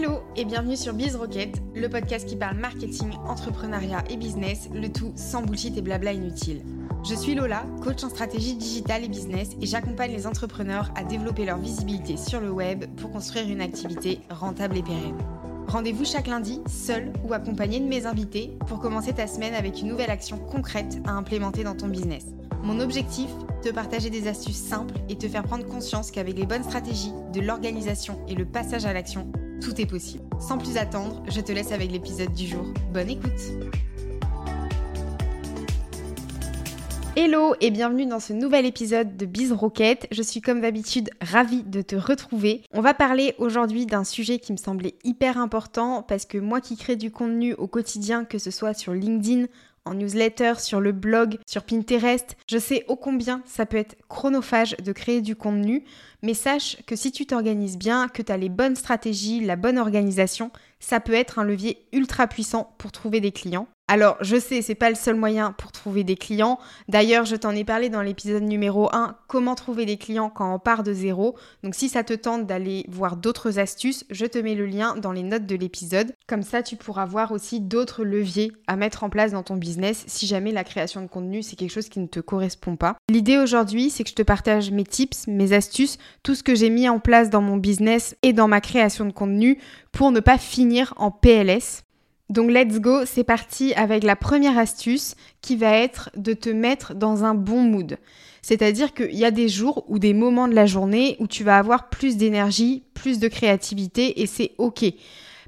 Hello et bienvenue sur Biz Rocket, le podcast qui parle marketing, entrepreneuriat et business, le tout sans bullshit et blabla inutile. Je suis Lola, coach en stratégie digitale et business et j'accompagne les entrepreneurs à développer leur visibilité sur le web pour construire une activité rentable et pérenne. Rendez-vous chaque lundi, seul ou accompagné de mes invités, pour commencer ta semaine avec une nouvelle action concrète à implémenter dans ton business. Mon objectif Te partager des astuces simples et te faire prendre conscience qu'avec les bonnes stratégies, de l'organisation et le passage à l'action, tout est possible. Sans plus attendre, je te laisse avec l'épisode du jour. Bonne écoute Hello et bienvenue dans ce nouvel épisode de Biz Rocket. Je suis comme d'habitude ravie de te retrouver. On va parler aujourd'hui d'un sujet qui me semblait hyper important parce que moi qui crée du contenu au quotidien, que ce soit sur LinkedIn, newsletter, sur le blog, sur Pinterest. Je sais ô combien ça peut être chronophage de créer du contenu, mais sache que si tu t'organises bien, que tu as les bonnes stratégies, la bonne organisation, ça peut être un levier ultra puissant pour trouver des clients. Alors, je sais, c'est pas le seul moyen pour des clients. D'ailleurs, je t'en ai parlé dans l'épisode numéro 1, comment trouver des clients quand on part de zéro. Donc, si ça te tente d'aller voir d'autres astuces, je te mets le lien dans les notes de l'épisode. Comme ça, tu pourras voir aussi d'autres leviers à mettre en place dans ton business si jamais la création de contenu, c'est quelque chose qui ne te correspond pas. L'idée aujourd'hui, c'est que je te partage mes tips, mes astuces, tout ce que j'ai mis en place dans mon business et dans ma création de contenu pour ne pas finir en PLS. Donc let's go, c'est parti avec la première astuce qui va être de te mettre dans un bon mood. C'est-à-dire qu'il y a des jours ou des moments de la journée où tu vas avoir plus d'énergie, plus de créativité et c'est ok.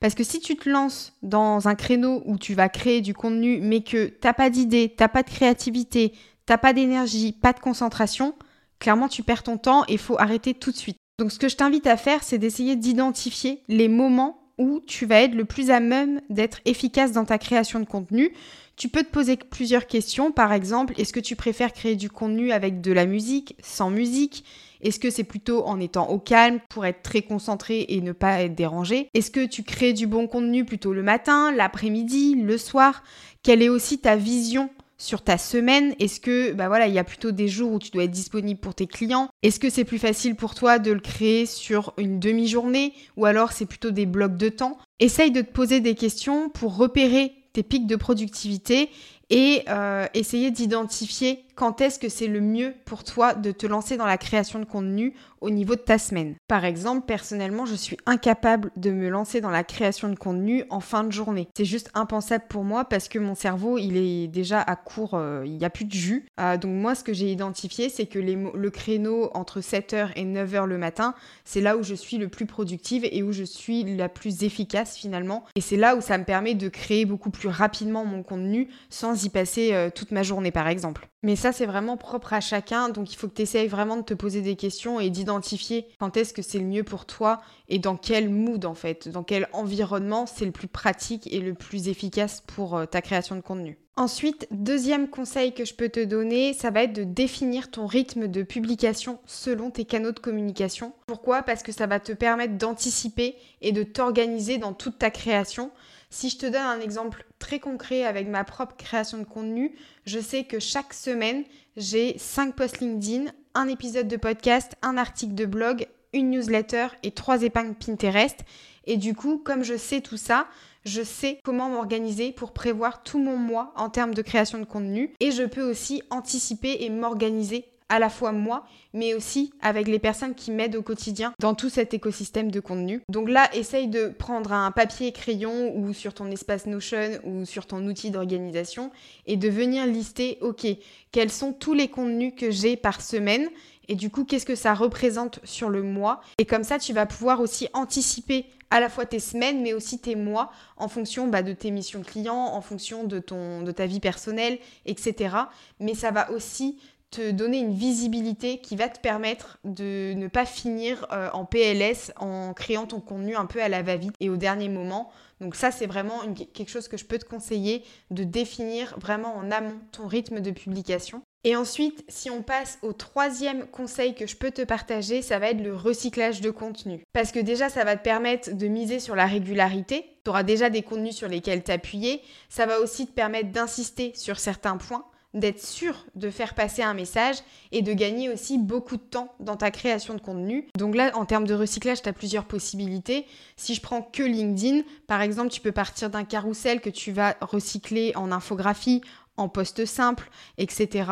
Parce que si tu te lances dans un créneau où tu vas créer du contenu mais que t'as pas d'idée, t'as pas de créativité, t'as pas d'énergie, pas de concentration, clairement tu perds ton temps et faut arrêter tout de suite. Donc ce que je t'invite à faire, c'est d'essayer d'identifier les moments où tu vas être le plus à même d'être efficace dans ta création de contenu. Tu peux te poser plusieurs questions, par exemple, est-ce que tu préfères créer du contenu avec de la musique, sans musique? Est-ce que c'est plutôt en étant au calme pour être très concentré et ne pas être dérangé? Est-ce que tu crées du bon contenu plutôt le matin, l'après-midi, le soir? Quelle est aussi ta vision sur ta semaine Est-ce que bah voilà, il y a plutôt des jours où tu dois être disponible pour tes clients? Est-ce que c'est plus facile pour toi de le créer sur une demi-journée ou alors c'est plutôt des blocs de temps? Essaye de te poser des questions pour repérer tes pics de productivité et euh, essayer d'identifier quand est-ce que c'est le mieux pour toi de te lancer dans la création de contenu au niveau de ta semaine? Par exemple, personnellement, je suis incapable de me lancer dans la création de contenu en fin de journée. C'est juste impensable pour moi parce que mon cerveau, il est déjà à court, euh, il n'y a plus de jus. Euh, donc moi, ce que j'ai identifié, c'est que le créneau entre 7h et 9h le matin, c'est là où je suis le plus productive et où je suis la plus efficace finalement. Et c'est là où ça me permet de créer beaucoup plus rapidement mon contenu sans y passer euh, toute ma journée par exemple. Mais ça, c'est vraiment propre à chacun. Donc, il faut que tu essayes vraiment de te poser des questions et d'identifier quand est-ce que c'est le mieux pour toi et dans quel mood, en fait, dans quel environnement c'est le plus pratique et le plus efficace pour euh, ta création de contenu. Ensuite, deuxième conseil que je peux te donner, ça va être de définir ton rythme de publication selon tes canaux de communication. Pourquoi? Parce que ça va te permettre d'anticiper et de t'organiser dans toute ta création. Si je te donne un exemple très concret avec ma propre création de contenu, je sais que chaque semaine, j'ai 5 posts LinkedIn, un épisode de podcast, un article de blog, une newsletter et 3 épingles Pinterest. Et du coup, comme je sais tout ça, je sais comment m'organiser pour prévoir tout mon mois en termes de création de contenu. Et je peux aussi anticiper et m'organiser à la fois moi, mais aussi avec les personnes qui m'aident au quotidien dans tout cet écosystème de contenu. Donc là, essaye de prendre un papier crayon ou sur ton espace Notion ou sur ton outil d'organisation et de venir lister, ok, quels sont tous les contenus que j'ai par semaine et du coup, qu'est-ce que ça représente sur le mois Et comme ça, tu vas pouvoir aussi anticiper à la fois tes semaines, mais aussi tes mois, en fonction bah, de tes missions clients, en fonction de, ton, de ta vie personnelle, etc. Mais ça va aussi te donner une visibilité qui va te permettre de ne pas finir euh, en PLS en créant ton contenu un peu à la va-vite et au dernier moment. Donc ça, c'est vraiment quelque chose que je peux te conseiller de définir vraiment en amont ton rythme de publication. Et ensuite, si on passe au troisième conseil que je peux te partager, ça va être le recyclage de contenu. Parce que déjà, ça va te permettre de miser sur la régularité. Tu auras déjà des contenus sur lesquels t'appuyer. Ça va aussi te permettre d'insister sur certains points d'être sûr de faire passer un message et de gagner aussi beaucoup de temps dans ta création de contenu. Donc là, en termes de recyclage, tu as plusieurs possibilités. Si je prends que LinkedIn, par exemple, tu peux partir d'un carrousel que tu vas recycler en infographie, en poste simple, etc.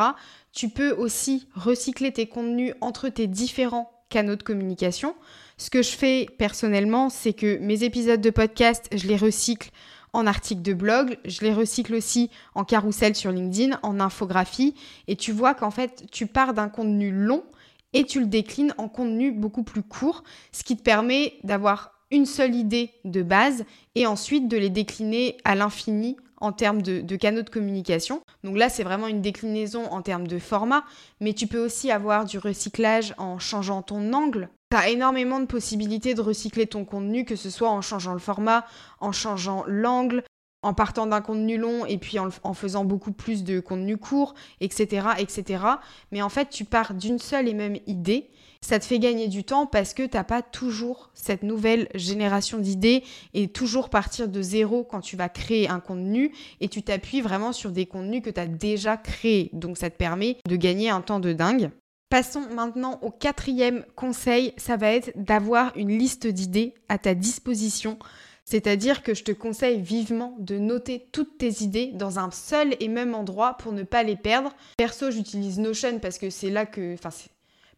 Tu peux aussi recycler tes contenus entre tes différents canaux de communication. Ce que je fais personnellement, c'est que mes épisodes de podcast, je les recycle en articles de blog, je les recycle aussi en carrousel sur LinkedIn, en infographie, et tu vois qu'en fait, tu pars d'un contenu long et tu le déclines en contenu beaucoup plus court, ce qui te permet d'avoir une seule idée de base et ensuite de les décliner à l'infini en termes de, de, canaux de communication. Donc là, c'est vraiment une déclinaison en termes de format, mais tu peux aussi avoir du recyclage en changeant ton angle tu as énormément de possibilités de recycler ton contenu, que ce soit en changeant le format, en changeant l'angle, en partant d'un contenu long et puis en, en, faisant beaucoup plus de contenu court, etc., etc. Mais en fait, tu pars d'une seule et même idée. Ça te fait gagner du temps parce que t'as pas toujours cette nouvelle génération d'idées et toujours partir de zéro quand tu vas créer un contenu et tu t'appuies vraiment sur des contenus que tu as déjà créés. Donc ça te permet de gagner un temps de dingue. Passons maintenant au quatrième conseil, ça va être d'avoir une liste d'idées à ta disposition. C'est-à-dire que je te conseille vivement de noter toutes tes idées dans un seul et même endroit pour ne pas les perdre. Perso, j'utilise Notion parce que c'est là que... Enfin,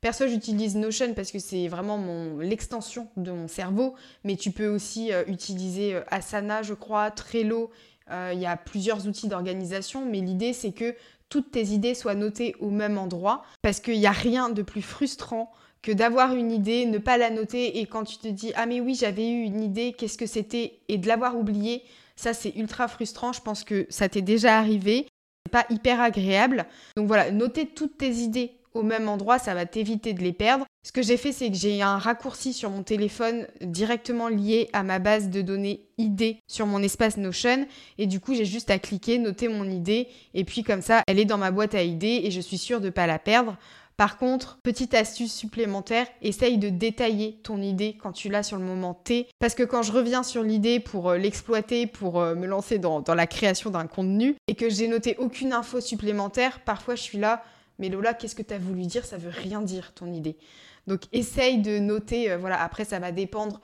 Perso, j'utilise Notion parce que c'est vraiment l'extension de mon cerveau, mais tu peux aussi euh, utiliser euh, Asana, je crois, Trello. Euh, il y a plusieurs outils d'organisation, mais l'idée c'est que toutes tes idées soient notées au même endroit, parce qu'il n'y a rien de plus frustrant que d'avoir une idée, ne pas la noter, et quand tu te dis ah mais oui j'avais eu une idée, qu'est-ce que c'était, et de l'avoir oublié, ça c'est ultra frustrant, je pense que ça t'est déjà arrivé, c'est pas hyper agréable. Donc voilà, noter toutes tes idées au même endroit, ça va t'éviter de les perdre. Ce que j'ai fait, c'est que j'ai un raccourci sur mon téléphone directement lié à ma base de données idées sur mon espace Notion. Et du coup, j'ai juste à cliquer, noter mon idée. Et puis comme ça, elle est dans ma boîte à idées et je suis sûre de ne pas la perdre. Par contre, petite astuce supplémentaire, essaye de détailler ton idée quand tu l'as sur le moment T. Parce que quand je reviens sur l'idée pour euh, l'exploiter, pour euh, me lancer dans, dans la création d'un contenu, et que j'ai noté aucune info supplémentaire, parfois je suis là, mais Lola, qu'est-ce que tu as voulu dire? Ça veut rien dire, ton idée. Donc essaye de noter, euh, voilà, après ça va dépendre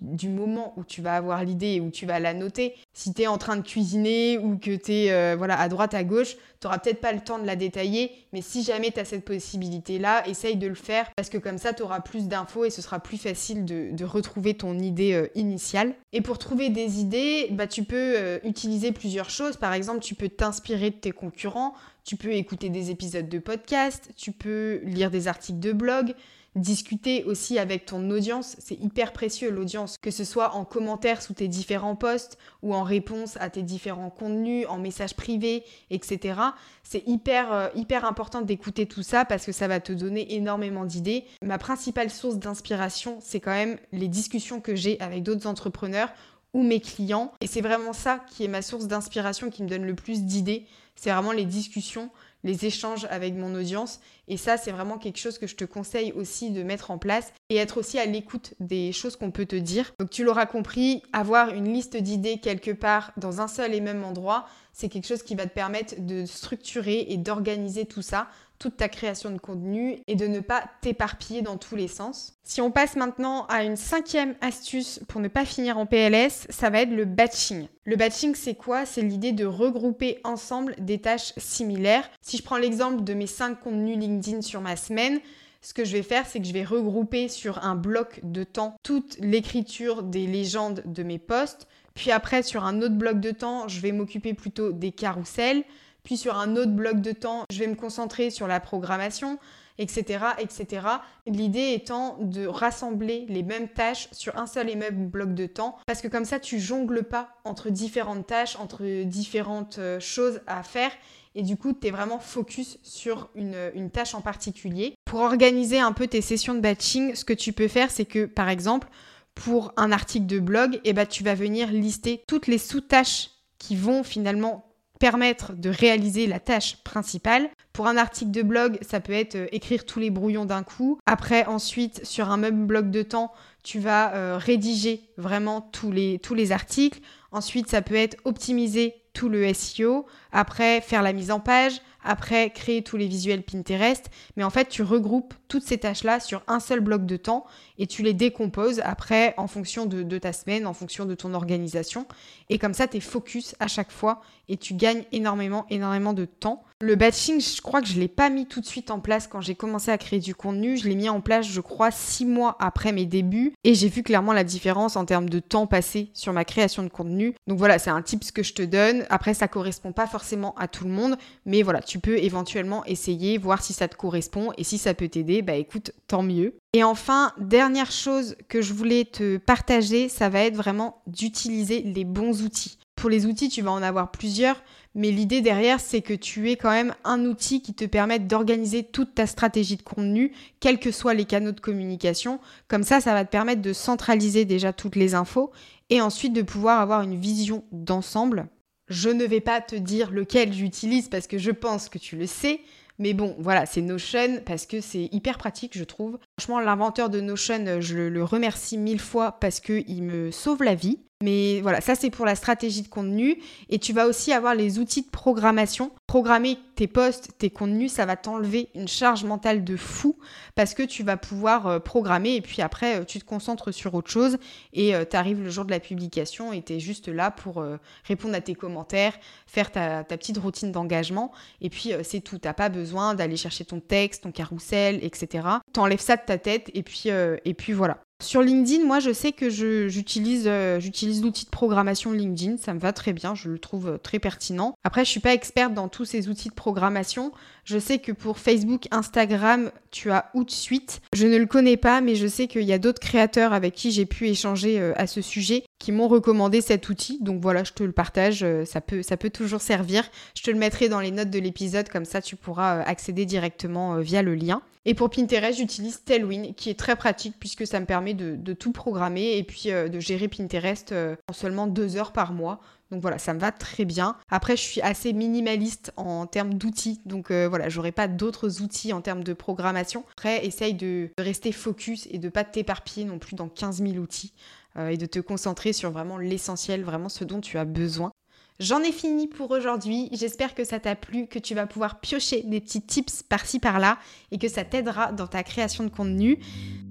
du moment où tu vas avoir l'idée où tu vas la noter. Si tu es en train de cuisiner ou que tu es euh, voilà, à droite, à gauche, tu n'auras peut-être pas le temps de la détailler, mais si jamais tu as cette possibilité-là, essaye de le faire parce que comme ça, tu auras plus d'infos et ce sera plus facile de, retrouver ton idée euh, initiale. Et pour trouver des idées, bah, tu peux utiliser plusieurs choses. Par exemple, tu peux t'inspirer de tes concurrents, tu peux écouter des épisodes de podcast, tu peux lire des articles de blog, discuter aussi avec ton audience. C'est hyper précieux l'audience, que ce soit en commentaire sous tes différents posts ou en réponse à tes différents contenus, en messages privés, etc. C'est hyper, euh, hyper important d'écouter tout ça parce que ça va te donner énormément d'idées. Ma principale source d'inspiration, c'est quand même les discussions que j'ai avec d'autres entrepreneurs ou mes clients. Et c'est vraiment ça qui est ma source d'inspiration, qui me donne le plus d'idées. C'est vraiment les discussions, les échanges avec mon audience. Et ça, c'est vraiment quelque chose que je te conseille aussi de mettre en place et être aussi à l'écoute des choses qu'on peut te dire. Donc tu l'auras compris, avoir une liste d'idées quelque part dans un seul et même endroit, c'est quelque chose qui va te permettre de structurer et d'organiser tout ça toute ta création de contenu et de ne pas t'éparpiller dans tous les sens. Si on passe maintenant à une cinquième astuce pour ne pas finir en PLS, ça va être le batching. Le batching, c'est quoi? C'est l'idée de regrouper ensemble des tâches similaires. Si je prends l'exemple de mes cinq contenus LinkedIn sur ma semaine, ce que je vais faire, c'est que je vais regrouper sur un bloc de temps toute l'écriture des légendes de mes posts. Puis après, sur un autre bloc de temps, je vais m'occuper plutôt des carousels. Puis sur un autre bloc de temps, je vais me concentrer sur la programmation, etc. etc. L'idée étant de rassembler les mêmes tâches sur un seul et même bloc de temps, parce que comme ça, tu jongles pas entre différentes tâches, entre différentes euh, choses à faire. Et du coup, tu es vraiment focus sur une, tâche en particulier. Pour organiser un peu tes sessions de batching, ce que tu peux faire, c'est que par exemple, pour un article de blog, eh ben, tu vas venir lister toutes les sous-tâches qui vont finalement permettre de réaliser la tâche principale. Pour un article de blog, ça peut être euh, écrire tous les brouillons d'un coup. Après, ensuite, sur un même bloc de temps, tu vas euh, rédiger vraiment tous les, tous les articles. Ensuite, ça peut être optimiser tout le SEO. Après, faire la mise en page. après créer tous les visuels Pinterest, mais en fait tu regroupes toutes ces tâches-là sur un seul bloc de temps et tu les décomposes après en fonction de, de ta semaine, en fonction de ton organisation. Et comme ça, tu es focus à chaque fois et tu gagnes énormément, énormément de temps. Le batching, je crois que je ne l'ai pas mis tout de suite en place quand j'ai commencé à créer du contenu. Je l'ai mis en place, je crois, six mois après mes débuts. Et j'ai vu clairement la différence en termes de temps passé sur ma création de contenu. Donc voilà, c'est un tips que je te donne. Après, ça correspond pas forcément à tout le monde. Mais voilà, tu peux éventuellement essayer, voir si ça te correspond. Et si ça peut t'aider, bah écoute, tant mieux. Et enfin, dernière chose que je voulais te partager, ça va être vraiment d'utiliser les bons outils. Pour les outils, tu vas en avoir plusieurs, mais l'idée derrière, c'est que tu aies quand même un outil qui te permette d'organiser toute ta stratégie de contenu, quels que soient les canaux de communication. Comme ça, ça va te permettre de centraliser déjà toutes les infos et ensuite de pouvoir avoir une vision d'ensemble. Je ne vais pas te dire lequel j'utilise parce que je pense que tu le sais, mais bon, voilà, c'est Notion parce que c'est hyper pratique, je trouve. Franchement, l'inventeur de Notion, je le remercie mille fois parce qu'il me sauve la vie. Mais voilà, ça c'est pour la stratégie de contenu. Et tu vas aussi avoir les outils de programmation. Programmer tes posts, tes contenus, ça va t'enlever une charge mentale de fou parce que tu vas pouvoir euh, programmer et puis après euh, tu te concentres sur autre chose et euh, tu arrives le jour de la publication et tu juste là pour répondre à tes commentaires, faire ta, petite routine d'engagement et puis c'est tout. T'as pas besoin d'aller chercher ton texte, ton carrousel, etc. T'enlèves ça de ta tête et puis, et puis voilà. Sur LinkedIn, moi, je sais que euh, j'utilise l'outil de programmation LinkedIn. Ça me va très bien, je le trouve euh, très pertinent. Après, je suis pas experte dans tous ces outils de programmation. Je sais que pour Facebook, Instagram, tu as Outsuite. Je ne le connais pas, mais je sais qu'il y a d'autres créateurs avec qui j'ai pu échanger euh, à ce sujet qui m'ont recommandé cet outil. Donc voilà, je te le partage. Ça peut toujours servir. Je te le mettrai dans les notes de l'épisode, comme ça tu pourras accéder directement via le lien. Et pour Pinterest, j'utilise Tailwind qui est très pratique puisque ça me permet de, tout programmer et puis euh, de gérer Pinterest euh, en seulement deux heures par mois. Donc voilà, ça me va très bien. Après, je suis assez minimaliste en termes d'outils. Donc euh, voilà, j'aurai pas d'autres outils en termes de programmation. Après, essaye de rester focus et de pas t'éparpiller non plus dans 15 000 outils et de te concentrer sur vraiment l'essentiel, vraiment ce dont tu as besoin. J'en ai fini pour aujourd'hui. J'espère que ça t'a plu, que tu vas pouvoir piocher des petits tips par-ci par-là et que ça t'aidera dans ta création de contenu.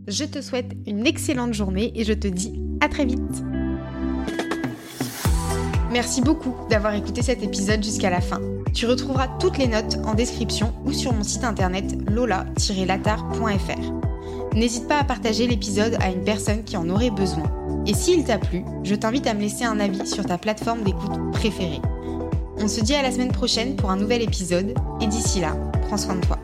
Je te souhaite une excellente journée et je te dis à très vite. Merci beaucoup d'avoir écouté cet épisode jusqu'à la fin. Tu retrouveras toutes les notes en description ou sur mon site internet lola-latar.fr. N'hésite pas à partager l'épisode à une personne qui en aurait besoin. Et s'il t'a plu, je t'invite à me laisser un avis sur ta plateforme d'écoute préférée. On se dit à la semaine prochaine pour un nouvel épisode, et d'ici là, prends soin de toi.